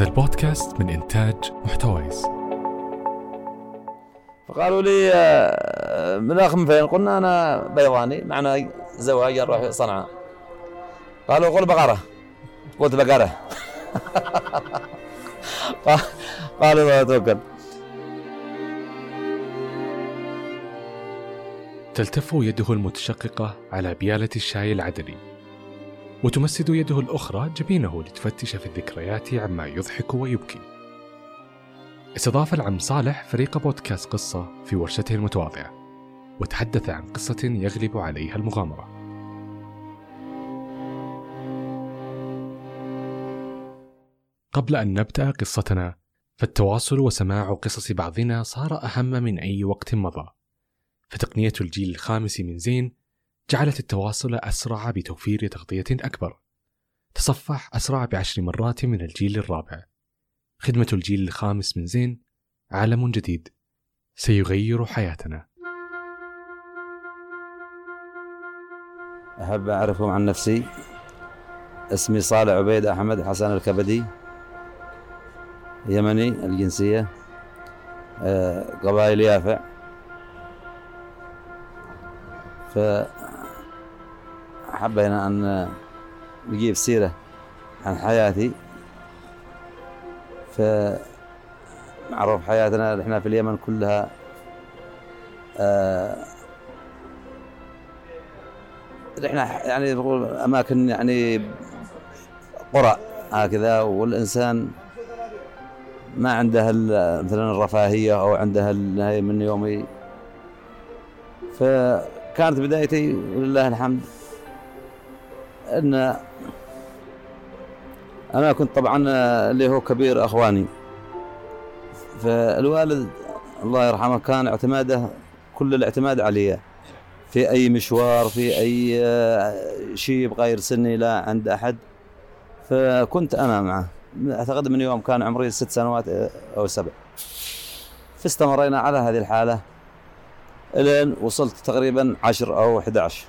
هذا البودكاست من إنتاج محتويس. فقالوا لي آه، من الاخ من فين؟ قلنا أنا بيضاني معنا زواج نروح صنعاء. قالوا قل بقرة. قلت بقرة. قالوا لا توكل تلتف يده المتشققة على بيالة الشاي العدني. وتمسد يده الأخرى جبينه لتفتش في الذكريات عما يضحك ويبكي. استضاف العم صالح فريق بودكاست قصة في ورشته المتواضعة وتحدث عن قصة يغلب عليها المغامرة. قبل أن نبدأ قصتنا فالتواصل وسماع قصص بعضنا صار أهم من أي وقت مضى. فتقنية الجيل الخامس من زين جعلت التواصل أسرع بتوفير تغطية أكبر. تصفح أسرع بعشر مرات من الجيل الرابع. خدمة الجيل الخامس من زين عالم جديد. سيغير حياتنا. أحب اعرفهم عن نفسي. اسمي صالح عبيد أحمد حسن الكبدي. يمني الجنسية. آه، قبائل يافع. ف حبينا أن نجيب سيرة عن حياتي. ف معروف حياتنا إحنا في اليمن كلها آه، إحنا يعني نقول أماكن يعني قرى هكذا والإنسان ما عنده مثلا الرفاهية أو عنده ال- هاي من يومي. فكانت بدايتي ولله الحمد. إن أنا كنت طبعا اللي هو كبير أخواني. فالوالد الله يرحمه كان اعتماده كل الاعتماد علي في أي مشوار في أي آه، شيء يبغى يرسلني لا عند أحد. فكنت أنا معه. أعتقد من يوم كان عمري ست سنوات آه، أو سبع. فاستمرينا على هذه الحالة إلين وصلت تقريبا عشر أو 11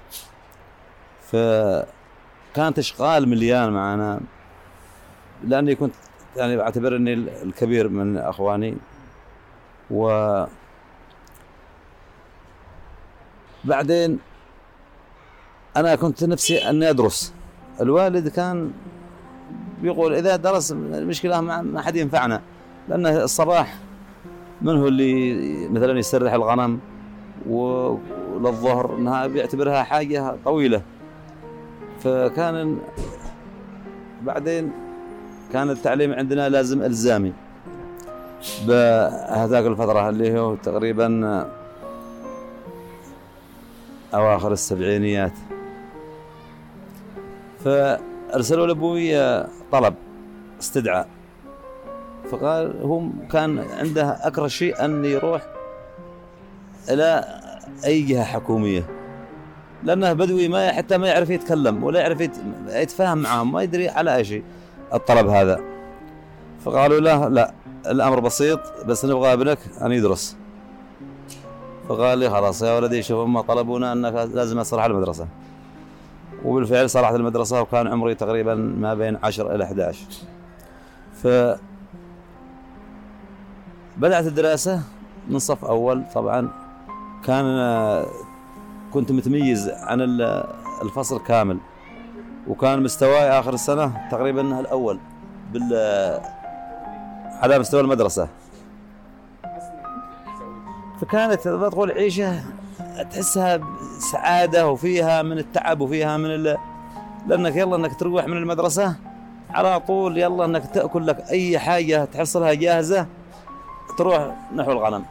فكانت إشغال مليان معنا لأني كنت يعني بعتبر إني الكبير من أخواني. و بعدين أنا كنت نفسي إني أدرس. الوالد كان بيقول إذا درس المشكلة ما حد ينفعنا. لأن الصباح من هو اللي مثلا يسرح الغنم وللظهر إنها بيعتبرها حاجة طويلة. فكان بعدين كان التعليم عندنا لازم ألزامي. بهذاك الفترة اللي هو تقريبا أواخر السبعينيات. فأرسلوا لأبوي طلب استدعاء. فقال هو كان عنده اكره شيء أن يروح إلى أي جهة حكومية. لأنه بدوي ما حتى ما يعرف يتكلم ولا يعرف يت- يتفاهم معهم ما يدري على اي شيء الطلب هذا. فقالوا له لا الأمر بسيط بس نبغى ابنك أن يدرس. فقال لي خلاص يا ولدي شوف هم طلبونا أنك لازم اصلح المدرسة. وبالفعل صلحت المدرسة وكان عمري تقريبا ما بين 10 إلى 11 ف بدأت الدراسة من صف أول. طبعا كان كنت متميز عن ال- الفصل كامل. وكان مستواي آخر السنة تقريبا الأول بال على مستوى المدرسة. فكانت تقول عيشة تحسها سعادة وفيها من التعب وفيها من ال... لأنك يلا أنك تروح من المدرسة على طول يلا أنك تأكل لك أي حاجة تحصلها جاهزة تروح نحو الغنم.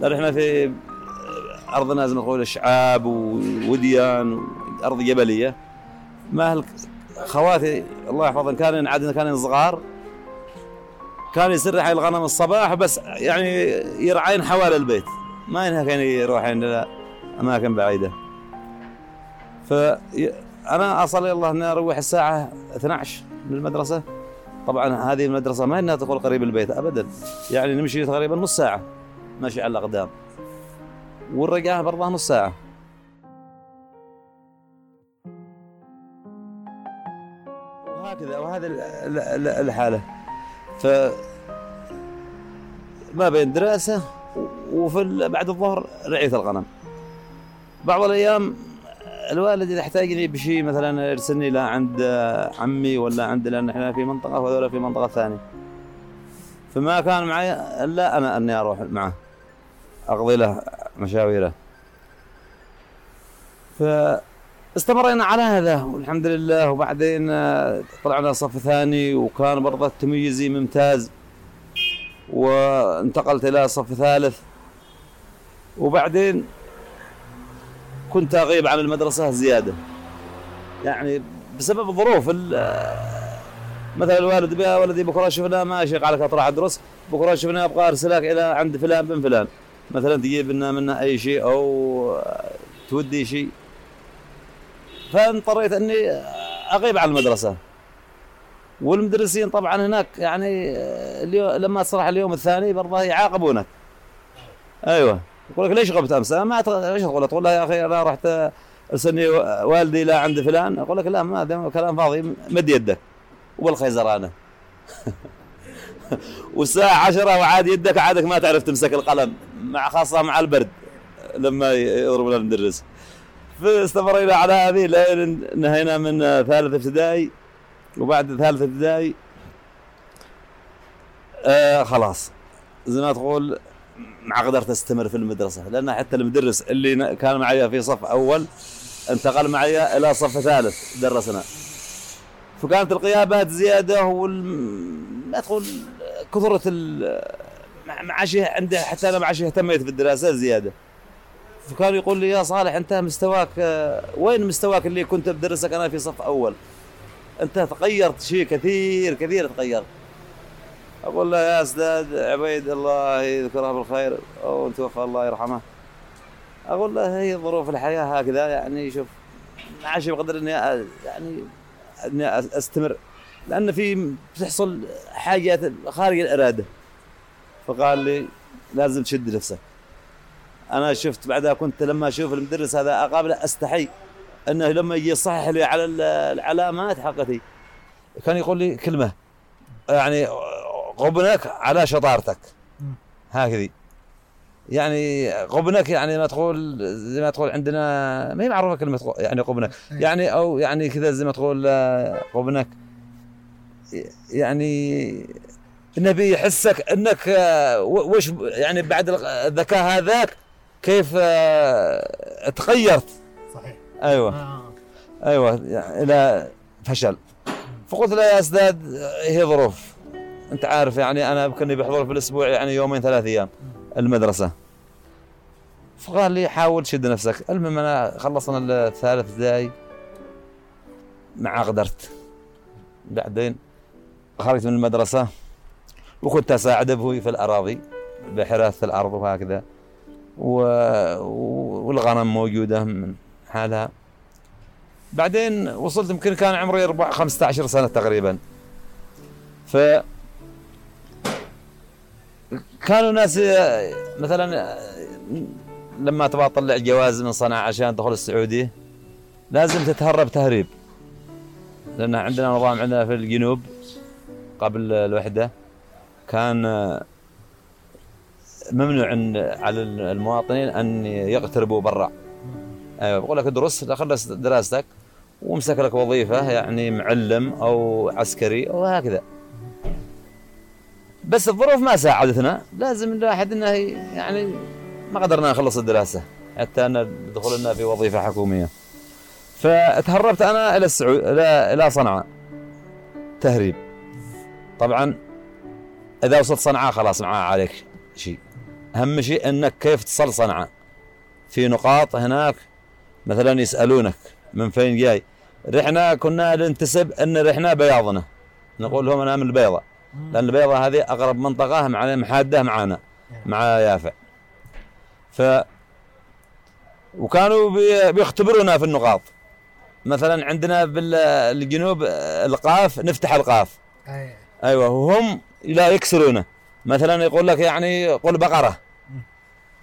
لأن إحنا في أرضنا زي ما تقول شعاب ووديان أرض جبلية. ما خواتي الله يحفظهم كانوا عادة كانوا صغار كان يسرح الغنم الصباح بس يعني يرعين حوالي البيت. ما ينهى كان يروحين إلى أماكن بعيدة. فأنا أصل الله أني أروح الساعة 12 من المدرسة طبعا هذه المدرسة ما إنها تقول قريب البيت ابدا. يعني نمشي تقريبا نص ساعة ماشي على الأقدام. والرجعة برضه نص ساعة. وهكذا وهذه ال- ال- ال- الحالة. ف ما بين دراسة وفي بعد الظهر رعية الغنم. بعض الأيام الوالد إذا احتاجني بشيء مثلا يرسلني إلى عند عمي ولا عند لأن إحنا في منطقة وهذول في منطقة ثانية. فما كان معي إلا أنا أني أروح معه. أقضي له مشاويره. فاستمرينا على هذا والحمد لله. وبعدين طلعنا صف ثاني وكان برضه تميزي ممتاز. وانتقلت إلى صف ثالث. وبعدين كنت أغيب عن المدرسة زيادة. يعني بسبب ظروف مثلا الوالد بها ولدي بكرة شفنا ما أشيق عليك أطلع أدرس. بكرة شفنا أبغى أرسلك إلى عند فلان بن فلان. مثلا تجيب لنا منه أي شيء أو تودي شيء. فاضطريت إني أغيب عن المدرسة. والمدرسين طبعا هناك يعني اليوم لما تصلح اليوم الثاني برضه يعاقبونك أيوه. يقول لك ليش غبت أمس؟ ما إيش تقول؟ تقول له يا أخي أنا رحت أرسلني والدي إلى عند فلان. أقول لك لا ما كلام فاضي مد يدك. وبالخيزرانه والساعة عشرة وعاد يدك عادك ما تعرف تمسك القلم. مع خاصة مع البرد لما يضرب لنا المدرس. فاستمرينا على هذه لين انتهينا من ثالث ابتدائي وبعد ثالث ابتدائي آه خلاص. زي ما تقول ما قدرت استمر في المدرسة لأن حتى المدرس اللي كان معي في صف أول انتقل معي إلى صف ثالث درسنا. فكانت القيابات زيادة وال ما تقول كثرة ال معاشه عنده حتى أنا معاشه اهتميت بالدراسة زيادة. فكان يقول لي يا صالح أنت مستواك وين مستواك اللي كنت بدرسك أنا في صف أول؟ أنت تغيرت شيء كثير كثير تغيرت. أقول له يا أستاذ عبيد الله يذكره بالخير أو توفى الله يرحمه. أقول له هي ظروف الحياة هكذا يعني شوف ما عادش بقدر إني يعني إني أستمر لأن في بتحصل حاجات خارج الإرادة. فقال لي لازم تشد نفسك. أنا شفت بعدها كنت لما أشوف المدرس هذا أقابله أستحي إنه لما يجي يصحح لي على العلامات حقتي. كان يقول لي كلمة يعني غبنك على شطارتك. هكذا يعني غبنك يعني ما تقول زي ما تقول عندنا ما هي معروفة كلمة يعني غبنك يعني أو يعني كذا زي ما تقول غبنك يعني النبي يحسك أنك وش يعني بعد الذكاء هذاك كيف تغيرت. صحيح. أيوه. آه. أيوه يعني إلى فشل. فقلت له يا أستاذ هي ظروف. أنت عارف يعني أنا كني بحضر في الأسبوع يعني يومين ثلاث أيام المدرسة. فقال لي حاول شد نفسك. المهم أنا خلصنا الثالث ابتدائي مع قدرت بعدين خرجت من المدرسة. وكنت اساعد أبوي في الأراضي بحراثه الأرض وهكذا. و... والغنم موجودة من حالها. بعدين وصلت يمكن كان عمري 15 سنة تقريبا. ف كانوا ناس مثلا لما تبغى تطلع جواز من صنعاء عشان تدخل السعودية لازم تتهرب تهريب. لأن عندنا نظام عندنا في الجنوب قبل الوحدة. كان ممنوع على المواطنين أن يغتربوا برا. أيوه بقول لك ادرس خلص دراستك وامسك لك وظيفة يعني معلم أو عسكري أو هكذا. بس الظروف ما ساعدتنا. لازم الواحد إنه يعني ما قدرنا نخلص الدراسة حتى أن دخولنا في وظيفة حكومية. فتهربت أنا إلى السعود إلى صنعاء تهريب. طبعا إذا وصلت صنعاء خلاص ما عليك شيء. أهم شيء إنك كيف تصل صنعاء. في نقاط هناك مثلا يسألونك من فين جاي. رحنا كنا ننتسب إن رحنا بياضنا. نقول لهم أنا من البيضة. لأن البيضة هذه أقرب منطقة مع محاده معنا مع يافع ف وكانوا بيختبرونا في النقاط. مثلا عندنا بالجنوب القاف نفتح القاف. أيوه وهم لا يكسرونه. مثلا يقول لك يعني قل بقرة.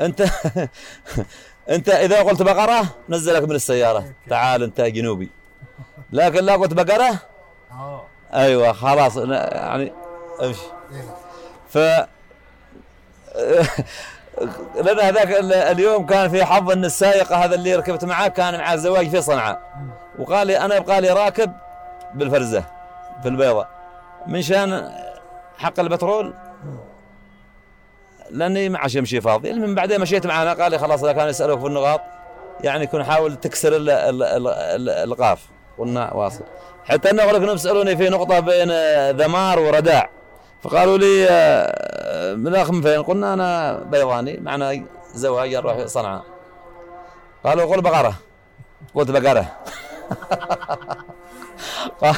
أنت أنت إذا قلت بقرة نزلك من السيارة. تعال انت جنوبي. لكن لا قلت بقرة؟ آه. أيوه خلاص. يعني امشي ف لأن هذاك ال- اليوم كان في حظ إن السائق هذا اللي ركبت معاه كان مع الزواج في صنعاء. وقال لي أنا يبقى لي راكب بالفرزة في البيضة. من شان حق البترول. لأني ما عادش يمشي فاضي. المهم بعدين مشيت معنا قال لي خلاص إذا كان يسألوك في النقاط يعني يكون حاول تكسر ال ال ال ال القاف. قلنا واصل. حتى إنه لك يسالوني في نقطة بين ذمار ورداع. فقالوا لي آه، من الاخ من فين؟ قلنا أنا بيضاني معنا زواج نروح صنعاء. قالوا قل بقرة. قلت بقرة.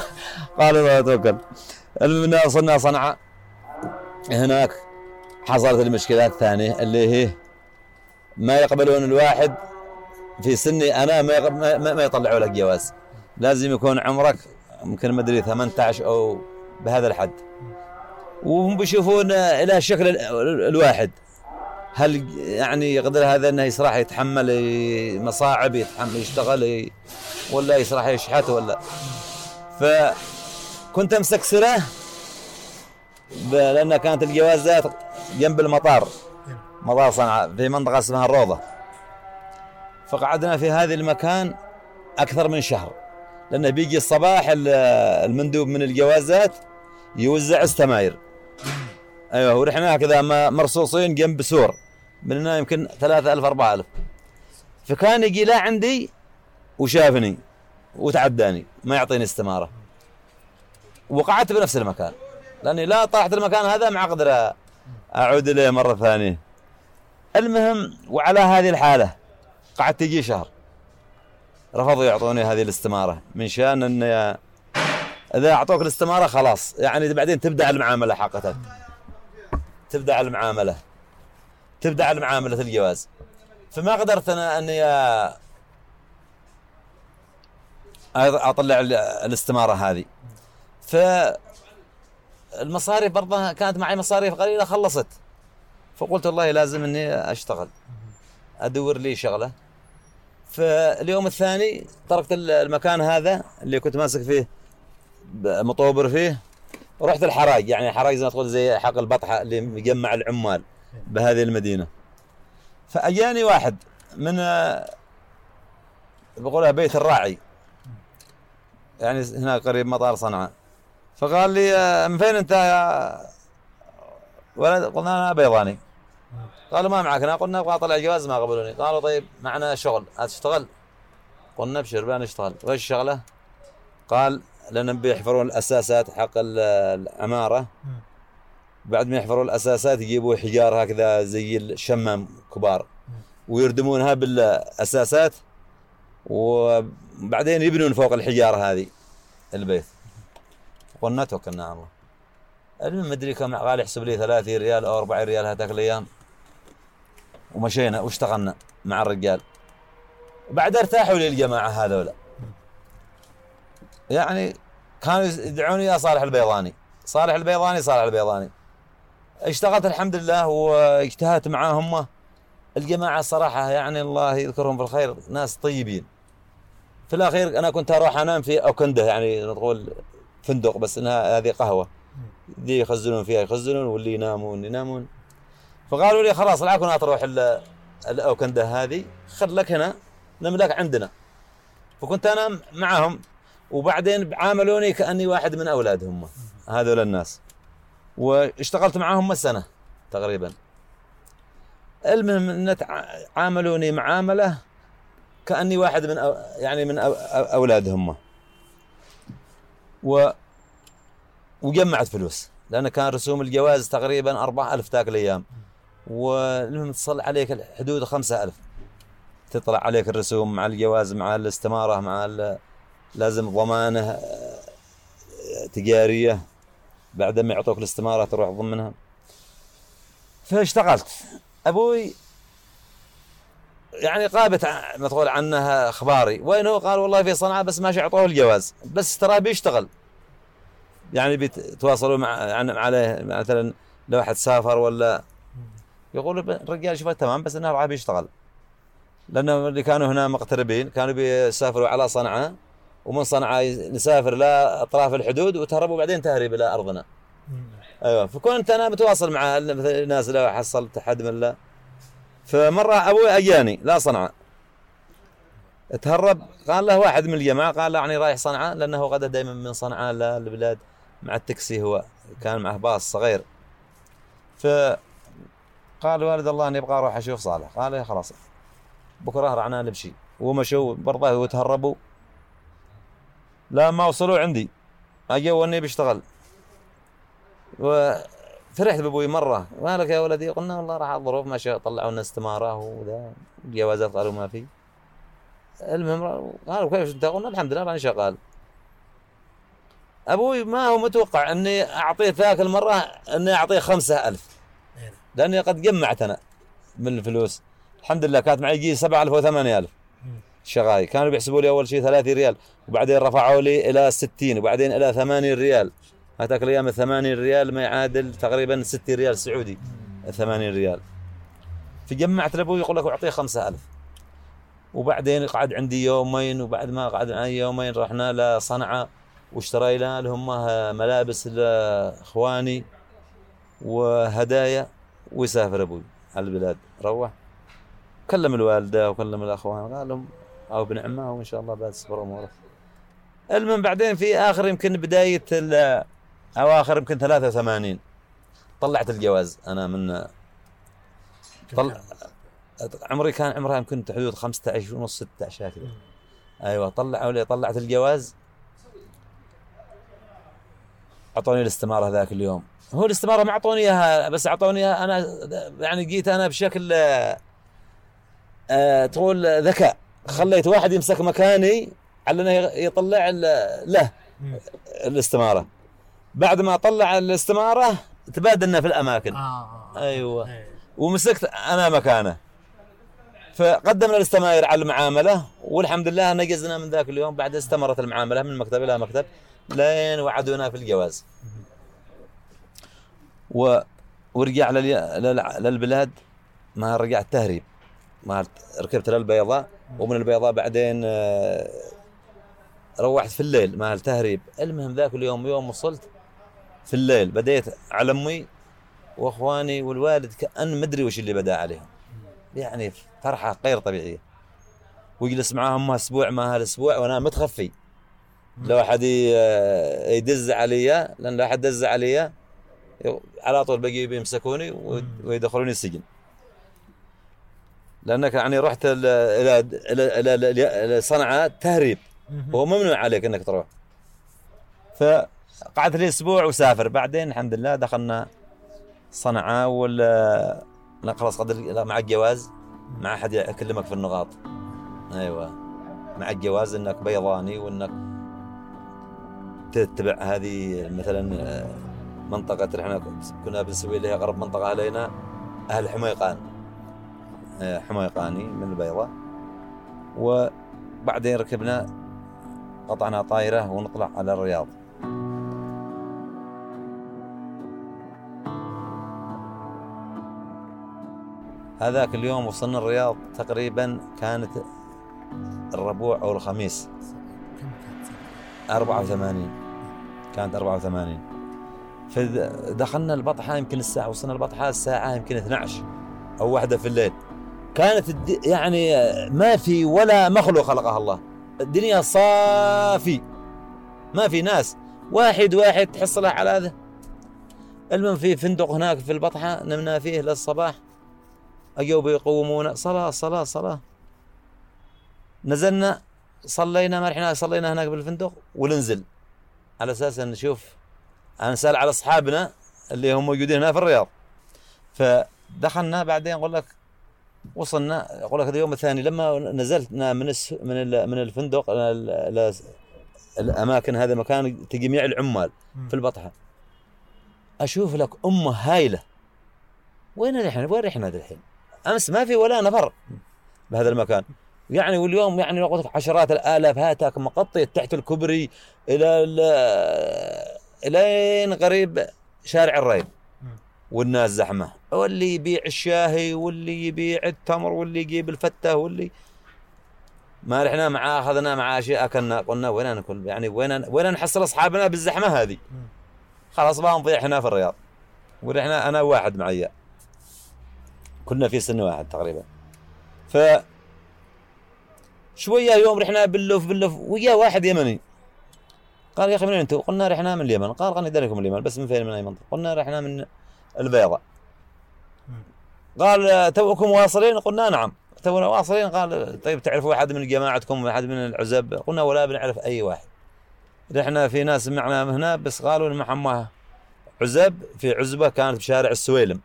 قالوا توكل. المهم وصلنا صنعاء. هناك حصلت المشكلات الثانية اللي هي ما يقبلون الواحد في سني أنا ما ما, ما- يطلعوا لك جواز. لازم يكون عمرك يمكن ما أدري 18 أو بهذا الحد. وهم بيشوفون إلى شكل ال- ال- الواحد. هل يعني يقدر هذا إنه يصراح يتحمل مصاعب يتحمل يشتغل ولا يصراح يشحت ولا؟ فكنت أمسك سرة لأن كانت الجوازات جنب المطار. مطار صنعاء في منطقة اسمها الروضة. فقعدنا في هذا المكان أكثر من شهر. لأنه بيجي الصباح ال- المندوب من الجوازات يوزع الستماير أيوه ورحنا كذا مرصوصين جنب سور. من هنا يمكن 3000 4000 فكان يجي لا عندي وشافني وتعداني ما يعطيني استمارة. وقعدت بنفس المكان. لأني لا طاحت المكان هذا ما أقدر أعود إليه مرة ثانية. المهم وعلى هذه الحالة قعدت يجي شهر. رفضوا يعطوني هذه الاستمارة. من شأن ان إذا أعطوك الاستمارة خلاص. يعني بعدين تبدأ المعاملة حقتك. تبدأ المعاملة. تبدأ المعاملة الجواز. فما قدرت أنا إني أطلع ال- الاستمارة هذه. ف المصاريف برضه كانت معي مصاريف قليلة خلصت. فقلت والله لازم إني أشتغل. أدور لي شغلة. فاليوم الثاني تركت ال- المكان هذا اللي كنت ماسك فيه مطوبر فيه ورحت الحراج يعني حراج زي ما تقول زي حق البطحة اللي يجمع العمال بهذه المدينة. فأجاني واحد من آه، بقولها بيت الراعي. يعني هنا قريب مطار صنعاء. فقال لي آه، من فين أنت يا ولد؟ قلنا أنا بيضاني. قالوا ما معك. انا قلنا أبغى أطلع جواز. ما قبلوني. قالوا طيب معنا شغل. هتشتغل قلنا ابشر بنشتغل وش الشغله؟ قال لأن بيحفرون الأساسات حق ال- العماره بعد ما يحفرون الأساسات يجيبوا حجار هكذا زي الشمام كبار. ويردمونها بالأساسات. وبعدين يبنون فوق الحجارة هذه البيت. توكلنا على الله. المهم مدري كم قال يحسب لي 30 ريال أو 40 ريال هذاك الأيام. ومشينا واشتغلنا مع الرجال. بعد ارتاحوا لي الجماعة هذولا. يعني كانوا يدعوني يا صالح البيضاني. صالح البيضاني صالح البيضاني. اشتغلت الحمد لله واجتهدت معاهم. الجماعة صراحة يعني الله يذكرهم بالخير ناس طيبين. في الأخير أنا كنت أروح أنام في أوكندة يعني نقول فندق بس إنها هذه قهوة. دي يخزنون فيها يخزنون واللي ينامون ينامون. فقالوا لي خلاص لا كنا تروح ال- الأوكندة هذه. خل لك هنا نملك عندنا. فكنت أنا معهم وبعدين عاملوني كأني واحد من أولادهم. هذول الناس. واشتغلت معاهم سنة تقريبا. المهم إن عاملوني معاملة كأني واحد من أو يعني من أو- أولادهم. و وجمعت فلوس لأن كان رسوم الجواز تقريبا 4000 ذاك الأيام. والمهم تصل عليك حدود 5000 تطلع عليك الرسوم مع الجواز مع الاستمارة مع لازم ضمانة آه، تجارية. بعد ما يعطوك الاستمارة تروح ضمنها فاشتغلت. أبوي يعني غابت تقول عنها اخباري. وين هو قال والله في صنعاء بس ما اعطوه الجواز. بس ترى بيشتغل يعني بيتواصلوا مع يعني عليه. مثلا لو واحد سافر ولا يقول الرجال شوف تمام بس إنه راح بيشتغل لأنه اللي كانوا هنا مغتربين كانوا بيسافروا على صنعاء. ومن صنعاء نسافر لاطراف الحدود وتهربوا بعدين تهرب إلى أرضنا. أيوه. فكنت أنا متواصل مع مثل الناس لو حصلت حد من لا فمرة أبوي أجاني لا صنعاء تهرب قال له واحد من الجماعة قال له يعني رايح صنعاء لأنه غدا دائما من صنعاء للبلاد مع التاكسي هو كان معه باص صغير. ف قال والد الله أني أبغى أروح أشوف صالح. قال يا خلاص بكرة رعنا نمشي. ومشوا برضه وتهربوا. لا ما وصلوا عندي. أجوا اني بشتغل وفرحت بابوي مرة. مالك يا ولدي؟ قلنا والله راح الظروف ما شاء طلعوا لنا استمارة وذا. جوازات قالوا ما في. المهم قالوا كيف أنت؟ قلنا الحمد لله راني شغال. أبوي ما هو متوقع إني أعطيه ذاك المرة إني أعطيه خمسة ألف. لأني قد جمعت أنا من الفلوس. الحمد لله كانت معي يجي 7000 و 8000 شغاي. كانوا بيحسبوا لي أول شيء 30 ريال وبعدين رفعوا لي إلى 60 وبعدين إلى 80 ريال. هذاك الأيام 80 ريال ما يعادل تقريبا 60 ريال سعودي. 80 ريال. فجمعت لابوي يقول لك أعطيه 5000 وبعدين قعد عندي يومين وبعد ما قعد معي يومين رحنا لصنعاء واشترينا لهم ملابس لإخواني وهدايا ويسافر أبوي على البلاد. روح. كلم الوالدة وكلم الأخوان. قال لهم أو بنعمة وإن شاء الله بتصبر امورك المهم بعدين في آخر يمكن بداية أواخر يمكن 83 طلعت الجواز. أنا من طل... عمري كان عمرها يمكن حدود 15 ونص 16 كذا. أيوه طلعوا لي طلعت الجواز. أعطوني الاستمارة ذاك اليوم. هو الاستمارة ما أعطوني إياها بس أعطوني إياها. أنا يعني جيت أنا بشكل آه تقول ذكاء. خليت واحد يمسك مكاني على إنه يطلع له الاستمارة. بعد ما طلع الاستمارة تبادلنا في الأماكن. آه. أيوه. أيه. ومسكت أنا مكانه. فقدمنا الاستماير على المعاملة والحمد لله نجزنا من ذاك اليوم. بعد استمرت المعاملة من مكتب إلى مكتب لين وعدونا في الجواز. و ورجع للبلاد ما رجعت تهريب ما ركبت للبيضاء ومن البيضاء بعدين آه، روحت في الليل مع التهريب. المهم ذاك اليوم يوم وصلت في الليل. بديت على أمي وإخواني والوالد كأن مدري وش اللي بدأ عليهم. يعني فرحه غير طبيعية. ويجلس معاهم أسبوع ما هالأسبوع وأنا متخفي. لو أحد يدز علي لأن لو أحد دز علي على طول بقي بيمسكوني ويدخلوني السجن. لأنك يعني رحت إلى إلى إلى صنعاء تهريب. وهو ممنوع عليك إنك تروح. فقعدت لي أسبوع وسافر. بعدين الحمد لله دخلنا صنعاء ولا خلاص قدر مع الجواز مع أحد يكلمك في النقاط. أيوه. مع الجواز إنك بيضاني وإنك تتبع هذه مثلا منطقة إحنا كنا بنسوي لها اقرب منطقة علينا أهل حميقان. حميقاني من البيضاء وبعدين ركبنا قطعنا طائرة ونطلع على الرياض. هذاك اليوم وصلنا الرياض تقريبا كانت الربوع أو الخميس. 84 كانت 84 فدخلنا البطحة يمكن الساعة وصلنا البطحة الساعة يمكن 12 أو واحدة في الليل. كانت يعني ما في ولا مخلوق خلقها الله. الدنيا صافي. ما في ناس. واحد واحد تحصله على هذا. المهم في فندق هناك في البطحة نمنا فيه للصباح. أجوا بيقومونا صلاة صلاة صلاة. نزلنا صلينا ما رحنا صلينا هناك بالفندق وننزل. على أساس أن نشوف نسأل على أصحابنا اللي هم موجودين هنا في الرياض. فدخلنا بعدين أقول لك وصلنا أقول لك اليوم الثاني لما نزلتنا من من من الفندق الأماكن هذا مكان تجميع العمال في البطحة. أشوف لك أمة هايلة. وين الحين وين رحنا الحين؟ أمس ما في ولا نفر بهذا المكان. يعني واليوم يعني عشرات الآلاف هاتك مقطي تحت الكوبري إلى إلين قريب شارع الريب والناس زحمة. واللي يبيع الشاهي واللي يبيع التمر واللي يجيب الفتة واللي ما رحنا معاه أخذنا معاه أشياء أكلنا قلنا وين ناكل؟ يعني وين وين نحصل أصحابنا بالزحمة هذه؟ خلاص ما نضيع هنا في الرياض. ورحنا أنا واحد معي. كنا في سن واحد تقريبا. ف شوية يوم رحنا باللف باللف ويا واحد يمني. قال يا أخي من أنتم؟ قلنا رحنا من اليمن. قال قال لكم اليمن بس من فين؟ من أي منطقة؟ قلنا رحنا من البيضاء قال توكم واصلين؟ قلنا نعم. تونا واصلين؟ قال طيب تعرفوا أحد من جماعتكم؟ أحد من العزب؟ قلنا ولا بنعرف أي واحد. رحنا في ناس معنا من هنا بس قالوا محماه عزب في عزبة كانت بشارع السويلم.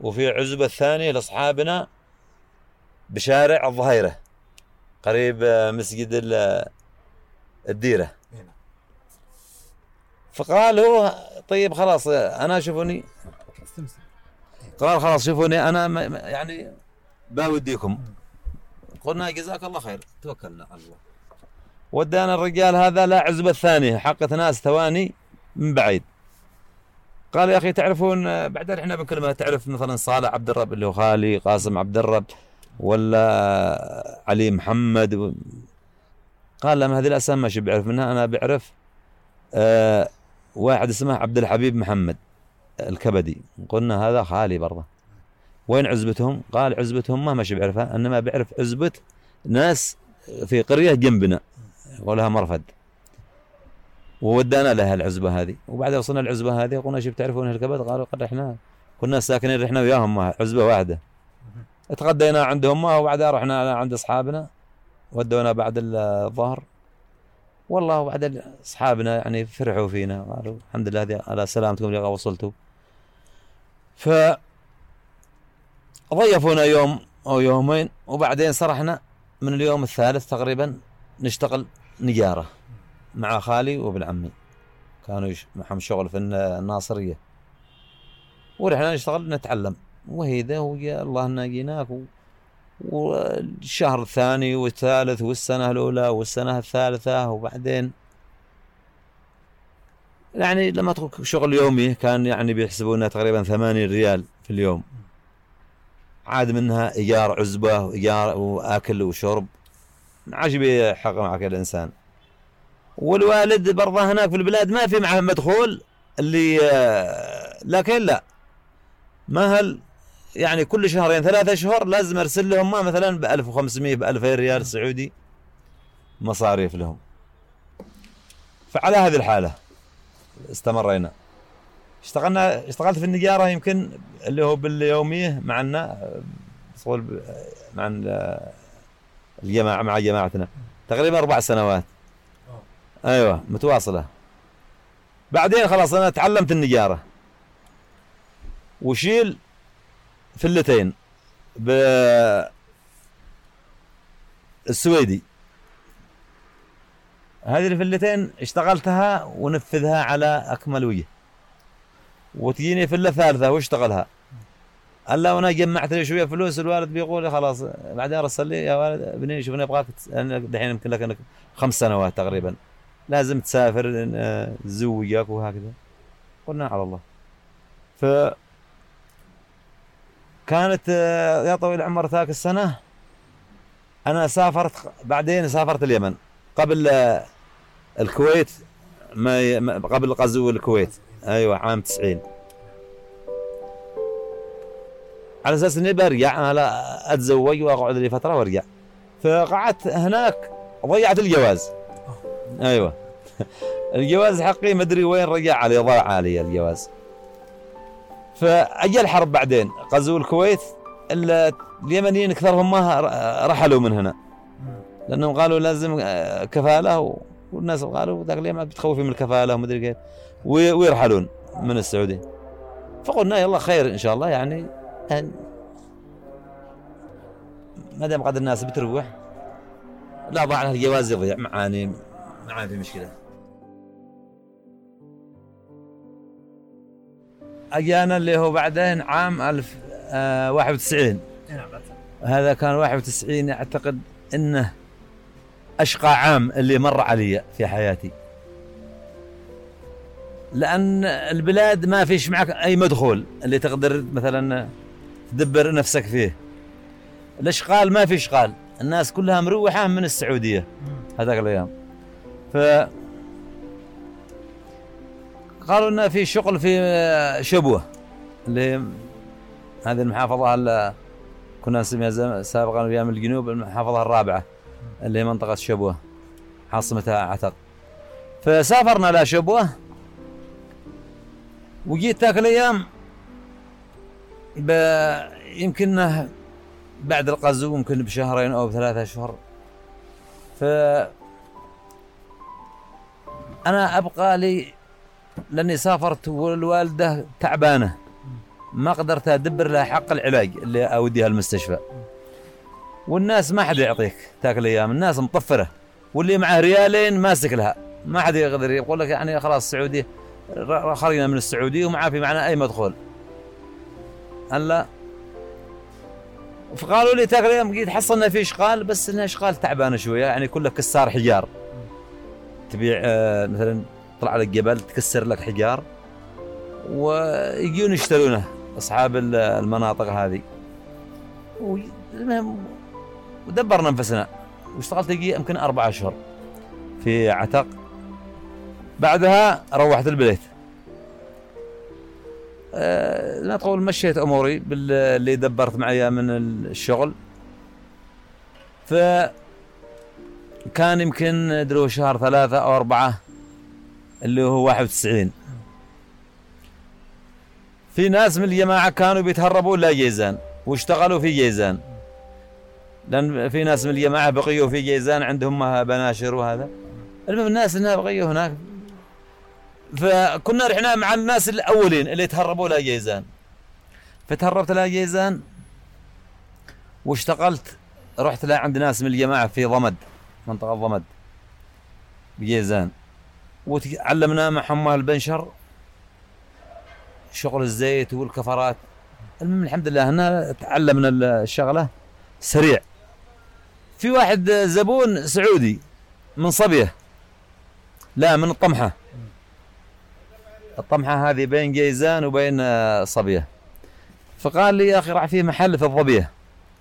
وفي عزبة الثانية لأصحابنا بشارع الظهيرة قريب مسجد الديرة. فقال هو طيب خلاص أنا شوفوني. قال خلاص شوفوني أنا يعني باوديكم. قلنا جزاك الله خير توكلنا على الله. ودانا الرجال هذا لا عزبة الثانية حقت ناس ثواني من بعيد. قال يا أخي تعرفون بعدين إحنا بنكلمه تعرف مثلا صالح عبد الرب اللي هو خالي قاسم عبد الرب ولا علي محمد قال لهم هذه الأسامي ما شو بيعرف منها أنا بعرف آه واحد اسمه عبد الحبيب محمد الكبدي. قلنا هذا خالي برضه. وين عزبتهم؟ قال عزبتهم ما ماشي بعرفها إنما بعرف عزبة ناس في قرية جنبنا يقولها مرفد. وودانا لها العزبة هذه. وبعد وصلنا العزبة هذه قلنا شو بتعرفون الكبد؟ قالوا قد إحنا كنا ساكنين إحنا وياهم عزبة واحدة. تغدينا عندهم وبعدها رحنا عند أصحابنا. ودونا بعد الظهر. والله وبعد أصحابنا يعني فرحوا فينا. قالوا الحمد لله على سلامتكم اللي وصلتوا. ف ضيفونا يوم أو يومين وبعدين صرحنا من اليوم الثالث تقريبا نشتغل نجارة. مع خالي وابن عمي كانوا معهم شغل في الناصرية. ورحنا نشتغل نتعلم. وهي ذا ويا الله اننا جيناك والشهر الثاني والثالث والسنة الأولى والسنة الثالثة وبعدين يعني لما تروح شغل يومي كان يعني بيحسبونا تقريبا ثمانين ريال في اليوم. عاد منها إيجار عزبة وإيجار وأكل وشرب. عجب يحق معك الإنسان. والوالد برضه هناك في البلاد ما في معه مدخول اللي لكن لا. ما هل يعني كل شهرين ثلاثة اشهر لازم أرسل لهم ما مثلا ب 1500 ب 2000 ريال سعودي مصاريف لهم. فعلى هذه الحالة استمرينا. اشتغلنا اشتغلت في النجارة يمكن اللي هو باليومية معنا مع الجماعة مع جماعتنا. تقريبا أربع سنوات. أيوة متواصلة. بعدين خلاص أنا تعلمت النجارة. وشيل فلتين ب السويدي. هذه الفلتين اشتغلتها ونفذها على أكمل وجه. وتجيني فلة ثالثة واشتغلها ألا وأنا جمعت لي شوية فلوس الوالد بيقول خلاص بعدين أرسل لي يا والد ابني شوف أبغاك دحين يمكن لك خمس سنوات تقريبا. لازم تسافر تزوجك وهكذا. قلنا على الله. ف كانت آه، يا طويل العمر ذاك السنة أنا سافرت بعدين سافرت اليمن. قبل آه، الكويت ما قبل غزو الكويت. أيوة عام 90 على أساس إني برجع أنا أتزوج وأقعد لي فترة وأرجع. فقعدت هناك ضيعت الجواز. أيوة. الجواز حقي ما أدري وين رجع علي ضاع علي الجواز. فاجى الحرب بعدين غزو الكويت اليمنيين اكثرهم ما رحلوا من هنا. لأنهم قالوا لازم آه، كفالة والناس قالوا ذاك اليوم بتخوفي من الكفالة ومدري كيف. ويرحلون من السعودية. فقلنا يلا خير إن شاء الله يعني ما دام قد الناس بتروح لا ضاع الجواز يضيع معاني. معاني في مشكله أجانا اللي هو بعدين عام 1091 آه نعم، هذا كان 91 أعتقد إنه أشقى عام اللي مر علي في حياتي. لأن البلاد ما فيش معك أي مدخول اللي تقدر مثلا تدبر نفسك فيه. الاشغال ما في اشغال الناس كلها مروحة من السعودية هذاك الأيام. ف قالوا لنا في شغل في شبوة اللي هذه المحافظة اللي كنا نسميها سابقا أيام الجنوب المحافظة الرابعة اللي هي منطقة شبوة عاصمتها عتق فسافرنا إلى شبوة وجيت ذاك الأيام. يمكن بعد الغزو يمكن بشهرين أو بثلاثة اشهر ف أنا أبقى لي لأني سافرت والوالدة تعبانة. ما قدرت أدبر لها حق العلاج اللي أوديها المستشفى. والناس ما حد يعطيك ذاك الأيام الناس مطفرة. واللي معه ريالين ماسك لها. ما حد يقدر يقول لك يعني خلاص السعوديه خرجنا من السعودية وما في معنا أي مدخول. هلا فقالوا لي الأيام قيد حصلنا في إشغال بس إنها إشغال تعبانة شوية يعني كله كسار حجار. تبيع آه، مثلا طلع لك جبل تكسر لك حجار ويجون يشترونه أصحاب ال- المناطق هذه. المهم ودبرنا أنفسنا. واشتغلت يجي يمكن أربع أشهر في عتق. بعدها روحت البيت أه لا تقول مشيت أموري باللي دبرت معي من الشغل. ف كان يمكن ادري شهر ثلاثة أو أربعة اللي هو 91 في ناس من الجماعة كانوا بيتهربوا لا جيزان واشتغلوا في جيزان. لأن في ناس من الجماعة بقيوا في جيزان عندهم بناشر وهذا. المهم الناس انها بقيوا هناك. فكنا رحنا مع الناس الأولين اللي تهربوا لا جيزان. فتهربت لا جيزان واشتغلت رحت لا عند ناس من الجماعة في ضمد. منطقة ضمد بجيزان. وتعلمنا مع حمال البنشر شغل الزيت والكفرات. المهم الحمد لله هنا تعلمنا الشغلة سريع. في واحد زبون سعودي من صبية لا من الطمحة. الطمحة هذه بين جيزان وبين صبيا. فقال لي يا أخي راح في محل في الظبية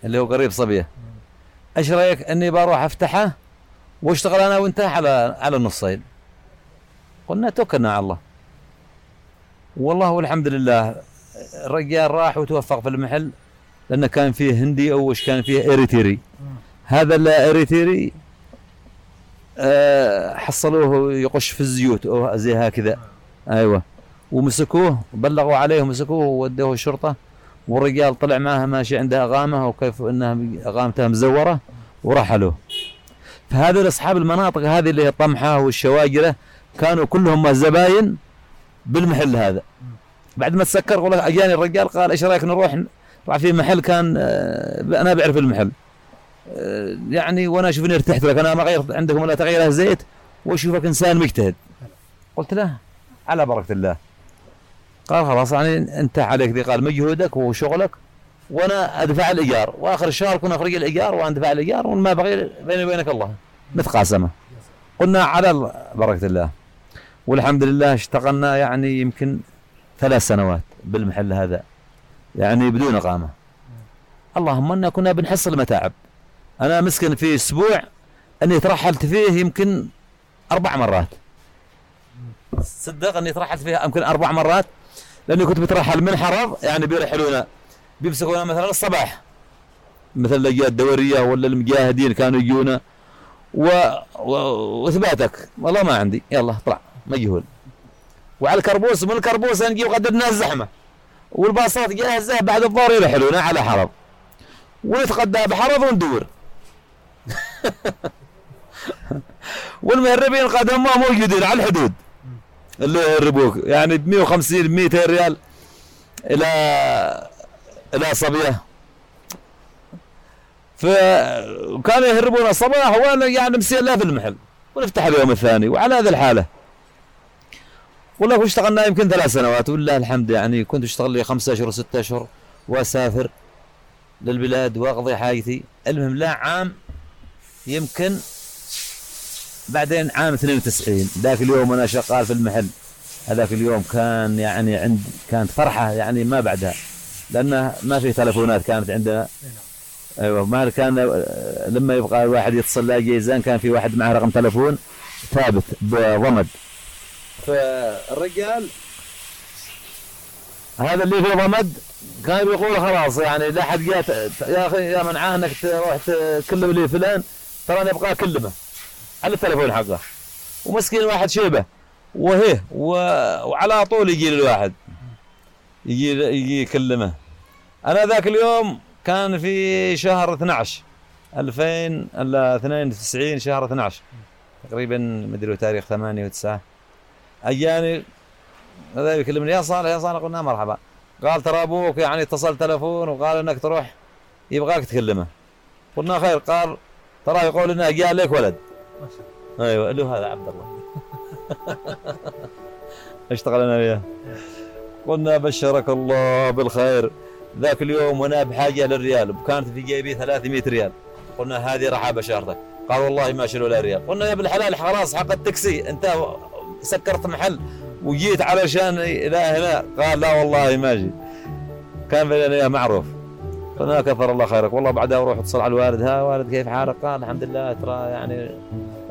اللي هو قريب صبيا. أيش رأيك أني بروح أفتحه؟ واشتغل أنا وأنت على على النصين؟ قلنا توكلنا على الله. والله والحمد لله الرجال راح وتوفق في المحل لأنه كان فيه هندي أو وش كان فيه إريتري. هذا الاريتري آه، حصلوه يقش في الزيوت أو زي هكذا. أيوه. ومسكوه بلغوا عليه ومسكوه وودوه الشرطة. والرجال طلع معه ماشي عنده أغامة وكيف إنها اغامته مزورة ورحلوا فهذول اصحاب المناطق هذه اللي هي طمحة والشواجرة كانوا كلهم زباين بالمحل هذا. بعد ما تسكر لك أجاني الرجال قال إيش رأيك نروح؟ راح في محل كان آه، أنا بعرف المحل. آه، يعني وأنا أشوفني ارتحت لك أنا ما غيرت عندكم ولا تغير زيت وأشوفك إنسان مجتهد. قلت له على بركة الله. قال خلاص يعني انت عليك ذي قال مجهودك وشغلك. وأنا ادفع الايجار واخر الشهر كنا نخرج الايجار وأنا ادفع الايجار وما بقي بيني وبينك الله. نتقاسمه قلنا على بركة الله. والحمد لله اشتغلنا يعني يمكن ثلاث سنوات بالمحل هذا. يعني بدون إقامة. اللهم إنا كنا بنحصل متاعب أنا مسكن في أسبوع أني ترحلت فيه يمكن أربع مرات. صدق أني ترحلت فيها يمكن أربع مرات. لأني كنت بترحل من حرض يعني بيرحلونا. بيمسكونا مثلا الصباح. مثل اللجان الدورية ولا المجاهدين كانوا يجونا. و... و... وإثباتك. والله ما عندي. يلا طلع مجهول وعلى الكربوس من الكربوس نجي وقدرنا الزحمة. والباصات جاهزة بعد الظهر يرحلونا على حرض ونتغدى بحرض وندور. والمهربين قدم ما موجودين على الحدود. اللي يهربوك. يعني ب 150 200 ريال إلى إلى صبيه فكانوا يهربون الصباح وأنا يعني مسير في المحل. ونفتح اليوم الثاني وعلى هذه الحالة. والله واشتغلنا يمكن ثلاث سنوات ولله الحمد يعني كنت اشتغل لي خمسة أشهر وستة أشهر وأسافر للبلاد وأقضي حاجتي المهم لا عام يمكن بعدين عام 92 ذاك اليوم أنا شغال في المحل. هذاك اليوم كان يعني عند كانت فرحة يعني ما بعدها. لأنه ما في تلفونات كانت عندنا. أيوه ما كان لما يبغى الواحد يتصل لا جيزان كان في واحد معه رقم تلفون ثابت بضمد. فالرجال هذا اللي في ضمد كان يقول خلاص يعني لا حد جات يا أخي يا منعاه إنك تروح تكلم لي فلان ترى أنا أبغى أكلمه. على التليفون حقه. ومسكين واحد شيبة. وهي وعلى طول يجي الواحد يجي يجي يكلمه. أنا ذاك اليوم كان في شهر 12 2092 شهر 12 تقريبا مدري تاريخ 8 و9 اجاني هذا يكلمني يا صالح يا صالح قلنا مرحبا. قال ترى أبوك يعني اتصل تلفون وقال إنك تروح يبغاك تكلمه. قلنا خير. قال ترى يقول إنه جاء لك ولد. أيوه له هذا عبد الله. اشتغل أنا وياه؟ قلنا بشرك الله بالخير. ذاك اليوم وأنا بحاجة للريال وكانت في جيبي 300 ريال. قلنا هذه راح بشارتك قال والله ما شلوا لا ريال. قلنا يا ابن الحلال خلاص حق التاكسي. أنت سكرت محل وجيت علشان إلى هنا. قال لا والله ما جي كان معروف. قلنا كثر الله خيرك. والله بعدها أروح اتصل على الوالد. ها والد كيف حالك؟ قال الحمد لله ترى يعني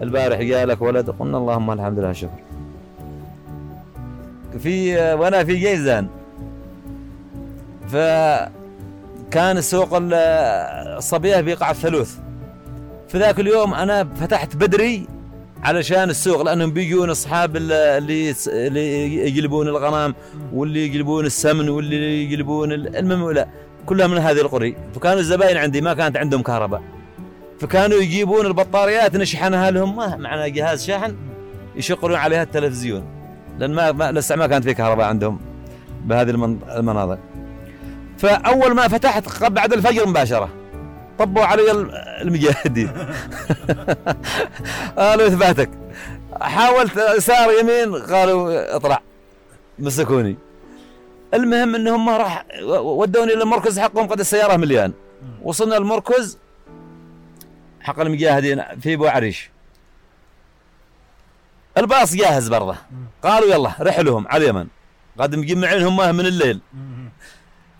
البارح جالك ولد. قلنا اللهم الحمد لله شكر في وأنا في جيزان. فكان سوق الصبيه بيقع الثلوث. في ذاك اليوم أنا فتحت بدري علشان السوق لأنهم بيجون أصحاب اللي اللي يقلبون الغنم واللي يقلبون السمن واللي يقلبون المهم كلها من هذه القري فكانوا الزباين عندي ما كانت عندهم كهرباء. فكانوا يجيبون البطاريات نشحنها لهم. معنا جهاز شاحن؟ يشغلون عليها التلفزيون. لأن ما, لسه ما كانت في كهرباء عندهم بهذه المناطق. فأول ما فتحت بعد الفجر مباشرة طبوا علي المجاهدين. قالوا اثباتك حاولت سار يمين قالوا اطلع مسكوني. المهم إنهم ما راح ودوني للمركز حقهم قد السيارة مليان. وصلنا المركز حق المجاهدين في ابو عريش الباص جاهز برضه. قالوا يلا رحلهم على اليمن. قد مجمعين هم من الليل.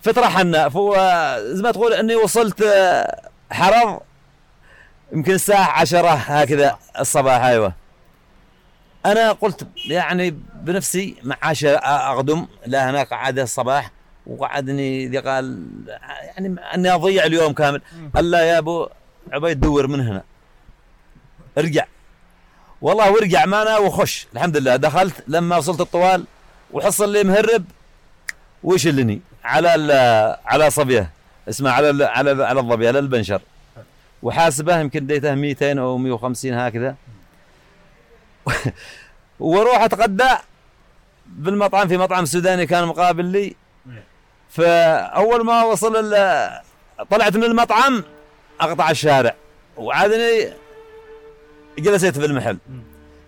فترحنا فهو زي ما تقول إني وصلت آه، حرر يمكن الساعة عشرة هكذا الصباح أيوه. أنا قلت يعني بنفسي مع عشاء أقدم. لا هناك عادة الصباح. وقعدني ذي قال يعني أني أضيع اليوم كامل. قال لا يا أبو عبيد دور من هنا. ارجع. والله ورجع معنا وخش. الحمد لله دخلت لما وصلت الطوال وحصل لي مهرب. ويشلني على على صبيه. اسمه على على على على البنشر. وحاسبه يمكن ديته 200 أو 150 هكذا. وأروح اتغدى بالمطعم في مطعم سوداني كان مقابل لي. فأول ما وصل طلعت من المطعم أقطع الشارع. وعادني جلست في المحل.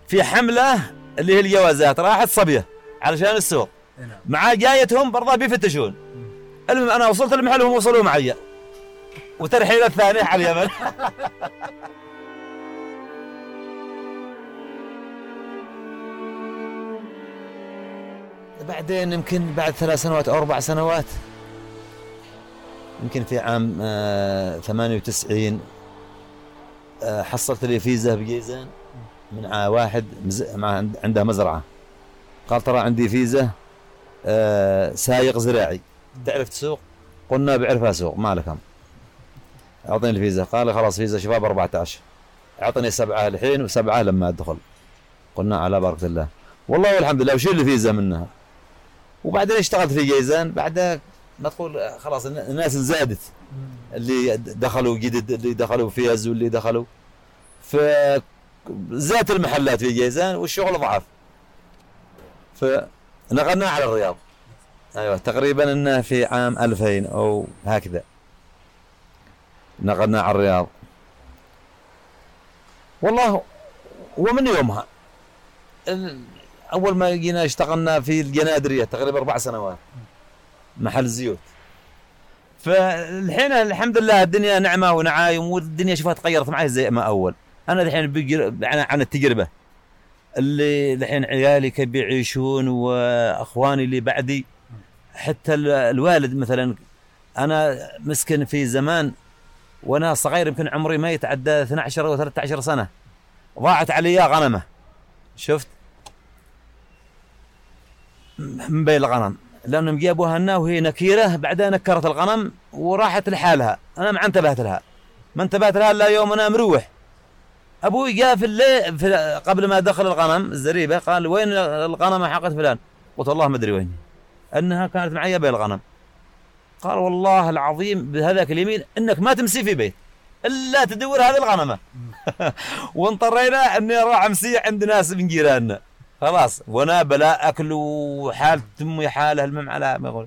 في حملة اللي هي الجوازات راحت صبية علشان السوق. نعم. مع جايتهم برضه بيفتشون. المهم أنا وصلت المحل وهم وصلوا معي. وترحيل الثاني على اليمن. بعدين يمكن بعد ثلاث سنوات أو أربع سنوات يمكن في عام آه 98 آه حصلت لي فيزا بجيزان من واحد مع عنده مزرعة. قال ترى عندي فيزا آه سايق زراعي. تعرف تسوق؟ قلنا بعرفها سوق ما لكم. أعطيني الفيزا. قال خلاص فيزا شباب 14 أعطني سبعة الحين وسبعة لما أدخل. قلنا على بركه الله. والله والحمد لله وشيل الفيزا منها؟ وبعدين اشتغلت في جيزان بعدها ما تقول خلاص الناس زادت اللي دخلوا جدد اللي دخلوا فيز واللي دخلوا فزادت المحلات في جيزان والشغل ضعف. فنقلنا على الرياض. أيوه تقريبا انه في عام 2000 أو هكذا. نقلنا على الرياض. والله ومن يومها؟ أول ما جينا اشتغلنا في الجنادرية تقريبا أربع سنوات. محل زيوت. فالحين الحمد لله الدنيا نعمة ونعايم والدنيا شوفها تغيرت معي زي ما أول. أنا الحين عن التجربة. اللي الحين عيالي كيف بيعيشون وأخواني اللي بعدي. حتى الوالد مثلا. أنا مسكن في زمان وأنا صغير يمكن عمري ما يتعدى 12 أو 13 سنة. ضاعت علي غنمة. شفت؟ من بين الغنم. لأنهم جابوها لنا وهي نكيرة بعدين نكرت الغنم وراحت لحالها. أنا ما انتبهت لها. ما انتبهت لها إلا يوم أنا مروح. أبوي جاء في الليل في قبل ما دخل الغنم الزريبة قال وين الغنم حقت فلان؟ قلت والله ما أدري وين. أنها كانت معي بين الغنم. قال والله العظيم بهذاك اليمين إنك ما تمسي في بيت إلا تدور هذه الغنمة. وانطرينا إني أروح امسي عند ناس من جيراننا. خلاص وأنا بلا أكل وحال تمي حاله المهم على ما يقول.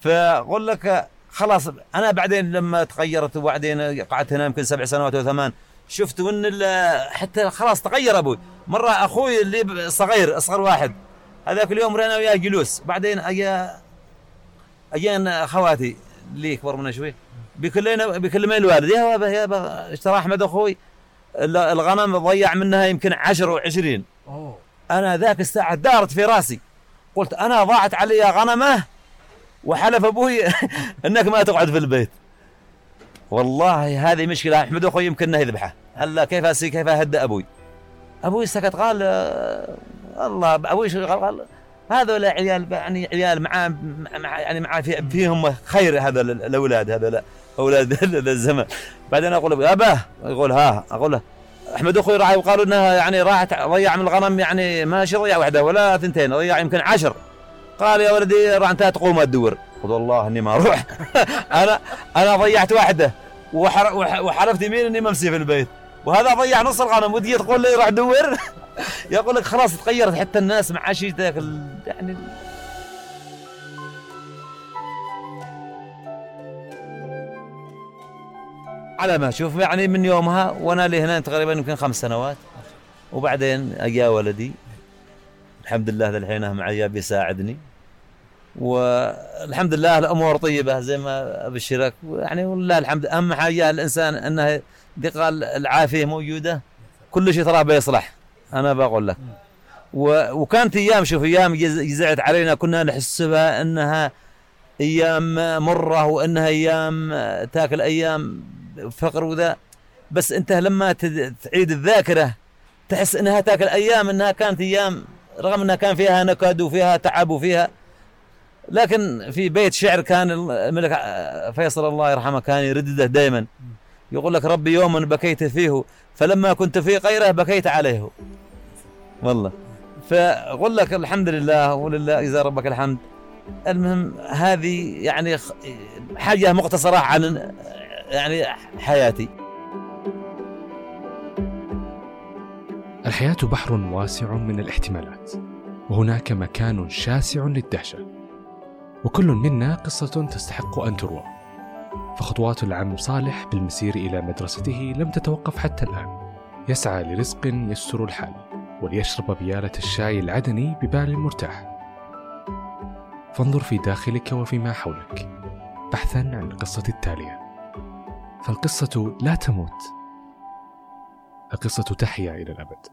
فأقول لك خلاص أنا بعدين لما تغيرت وبعدين قعدت هنا يمكن سبع سنوات أو ثمان شفت إن حتى خلاص تغير أبوي. مرة أخوي اللي صغير أصغر واحد هذاك اليوم رينا وياه جلوس. بعدين أجا اجينا خواتي اللي أكبر منه شوي بيكلمنا بيكلمين الوالد يا بابا يا بابا اشترى احمد أخوي؟ الغنم ضيع منها يمكن 10 و20 أنا ذاك الساعة دارت في راسي. قلت أنا ضاعت علي غنمة وحلف أبوي إنك ما تقعد في البيت. والله هذه مشكلة أحمد أخوي يمكن انه يذبحه. هلا كيف أسي؟ كيف اهدى أبوي؟ أبوي سكت قال آه، الله أبوي قال, هذول عيال يعني عيال مع مع يعني مع في فيهم خير هذا الأولاد هذا أولاد الزمن. بعدين أقول اباه يقول ها. أقول له أحمد أخوي راح يقالوا إنها يعني راحت ضيع من الغنم يعني ماشي ضيع واحدة ولا ثنتين ضيع يمكن عشر. قال يا ولدي راح أنت تقوم الدور قلت والله إني ما أروح. أنا أنا ضيعت واحدة. وحلفت يمين إني ممسي في البيت. وهذا ضيع نص الغنم. ودي تقول لي روح دور يقول لك خلاص تغيرت حتى الناس مع شيء يعني على ما أشوف يعني من يومها وأنا لي هنا تقريبا يمكن خمس سنوات. وبعدين أجا ولدي. الحمد لله الحين معي بيساعدني والحمد لله الأمور طيبة زي ما أبشرك. يعني والله الحمد أهم حاجة الإنسان إنه قال العافية موجودة كل شيء تراه بيصلح. أنا بقول لك. وكانت أيام شوف أيام جزعت علينا كنا نحسبها إنها أيام مرة وإنها أيام تاكل أيام فقر وذا بس انت لما تعيد الذاكرة تحس إنها تاكل أيام إنها كانت أيام رغم إنها كان فيها نكد وفيها تعب وفيها لكن في بيت شعر كان الملك فيصل الله يرحمه كان يردده دائما يقول لك ربي يوما بكيت فيه فلما كنت في غيره بكيت عليه. والله. فأقول لك الحمد لله ولله إذا ربك الحمد. المهم هذه يعني حاجة مقتصرة عن يعني حياتي. الحياة بحر واسع من الاحتمالات. وهناك مكان شاسع للدهشة. وكل منا قصة تستحق أن تروى. فخطوات العم صالح بالمسير إلى مدرسته لم تتوقف حتى الآن. يسعى لرزق يستر الحال. وليشرب بيالة الشاي العدني ببال مرتاح. فانظر في داخلك وفيما حولك. بحثا عن القصة التالية. فالقصة لا تموت. القصة تحيا إلى الأبد.